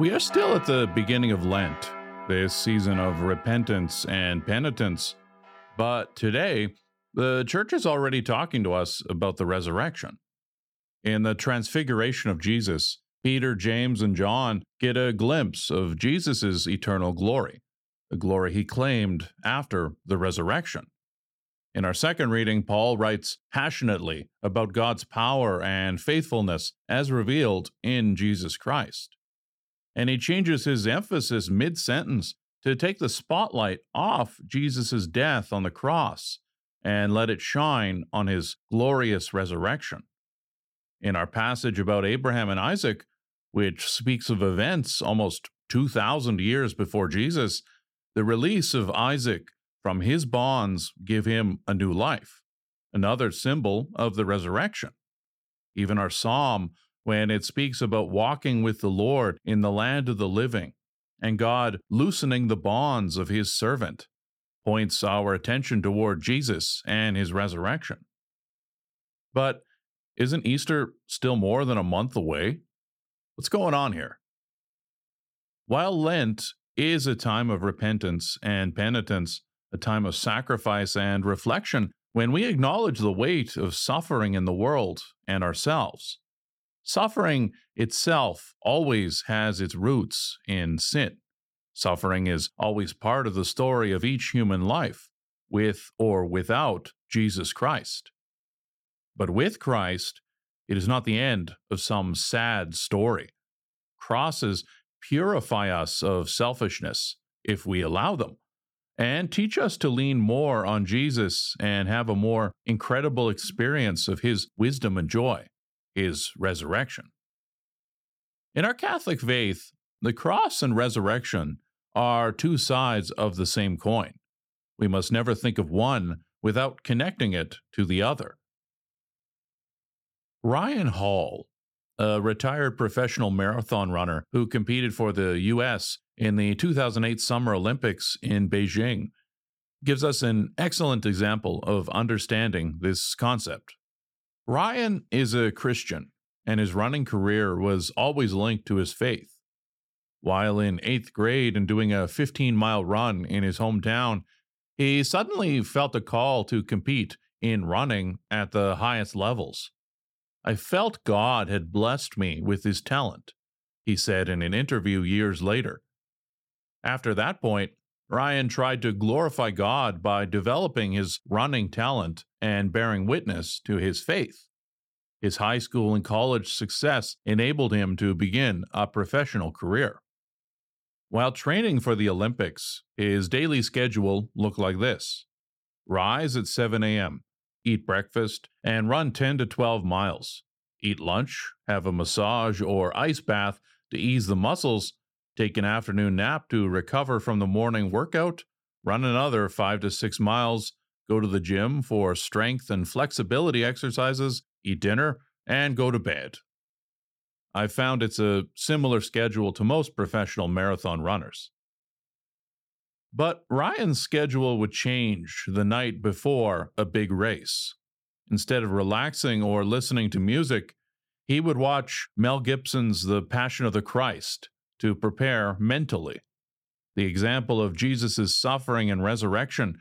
We are still at the beginning of Lent, this season of repentance and penitence. But today, the church is already talking to us about the resurrection. In the transfiguration of Jesus, Peter, James, and John get a glimpse of Jesus' eternal glory, the glory he claimed after the resurrection. In our second reading, Paul writes passionately about God's power and faithfulness as revealed in Jesus Christ. And he changes his emphasis mid sentence to take the spotlight off Jesus' death on the cross and let it shine on his glorious resurrection. In our passage about Abraham and Isaac, which speaks of events almost 2,000 years before Jesus, the release of Isaac from his bonds give him a new life, another symbol of the resurrection. Even our psalm, when it speaks about walking with the Lord in the land of the living and God loosening the bonds of his servant, points our attention toward Jesus and his resurrection. But isn't Easter still more than a month away? What's going on here? While Lent is a time of repentance and penitence, a time of sacrifice and reflection when we acknowledge the weight of suffering in the world and ourselves. Suffering itself always has its roots in sin. Suffering is always part of the story of each human life, with or without Jesus Christ. But with Christ, it is not the end of some sad story. Crosses purify us of selfishness if we allow them and teach us to lean more on Jesus and have a more incredible experience of his wisdom and joy, resurrection. In our Catholic faith, the cross and resurrection are two sides of the same coin. We must never think of one without connecting it to the other. Ryan Hall, a retired professional marathon runner who competed for the U.S in the 2008 Summer Olympics in Beijing gives us an excellent example of understanding this concept. Ryan is a Christian, and his running career was always linked to his faith. While in eighth grade and doing a 15 mile run in his hometown, he suddenly felt a call to compete in running at the highest levels. I felt God had blessed me with his talent, he said in an interview years later. After that point, Ryan tried to glorify God by developing his running talent and bearing witness to his faith. His high school and college success enabled him to begin a professional career. While training for the Olympics, his daily schedule looked like this rise at 7 a.m., eat breakfast, and run 10 to 12 miles. Eat lunch, have a massage or ice bath to ease the muscles, take an afternoon nap to recover from the morning workout, run another five to six miles, go to the gym for strength and flexibility exercises, eat dinner, and go to bed. I found it's a similar schedule to most professional marathon runners. But Ryan's schedule would change the night before a big race. Instead of relaxing or listening to music, he would watch Mel Gibson's The Passion of the Christ to prepare mentally. The example of Jesus' suffering and resurrection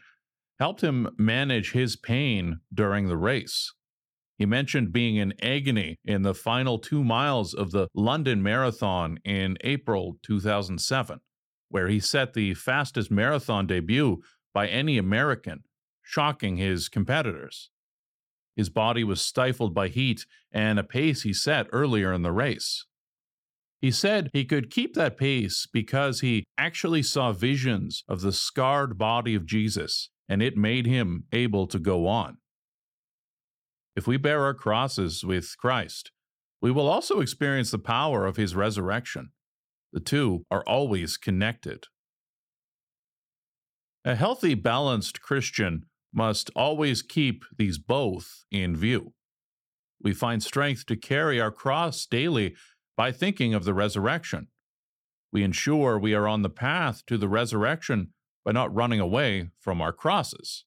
helped him manage his pain during the race. He mentioned being in agony in the final two miles of the London Marathon in April 2007, where he set the fastest marathon debut by any American, shocking his competitors. His body was stifled by heat and a pace he set earlier in the race. He said he could keep that pace because he actually saw visions of the scarred body of Jesus, and it made him able to go on. If we bear our crosses with Christ, we will also experience the power of his resurrection. The two are always connected. A healthy, balanced Christian must always keep these both in view. We find strength to carry our cross daily by thinking of the resurrection. We ensure we are on the path to the resurrection by not running away from our crosses.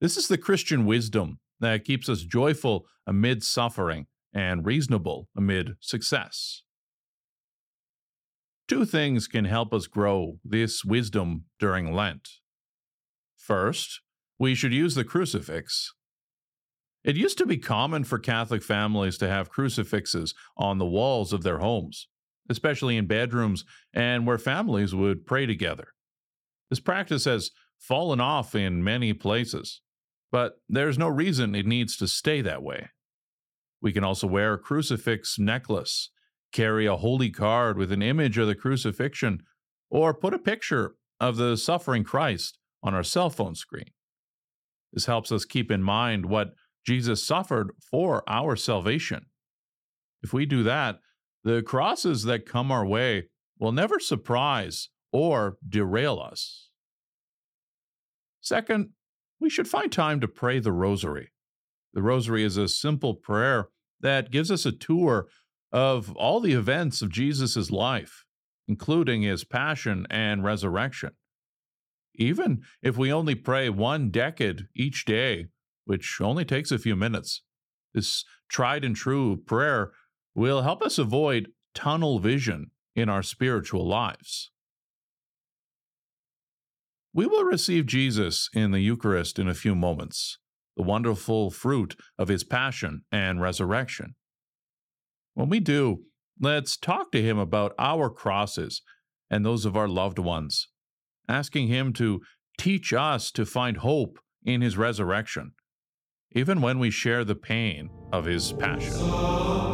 This is the Christian wisdom that keeps us joyful amid suffering and reasonable amid success. two things can help us grow this wisdom during Lent. First, we should use the crucifix. It used to be common for Catholic families to have crucifixes on the walls of their homes, especially in bedrooms and where families would pray together. This practice has fallen off in many places, but there's no reason it needs to stay that way. We can also wear a crucifix necklace, carry a holy card with an image of the crucifixion, or put a picture of the suffering Christ on our cell phone screen. This helps us keep in mind what Jesus suffered for our salvation. If we do that, the crosses that come our way will never surprise or derail us. Second, we should find time to pray the rosary. The rosary is a simple prayer that gives us a tour of all the events of Jesus' life, including his passion and resurrection. Even if we only pray one decade each day, which only takes a few minutes, this tried and true prayer will help us avoid tunnel vision in our spiritual lives. We will receive Jesus in the Eucharist in a few moments, the wonderful fruit of his passion and resurrection. When we do, let's talk to him about our crosses and those of our loved ones, asking him to teach us to find hope in his resurrection, even when we share the pain of his passion.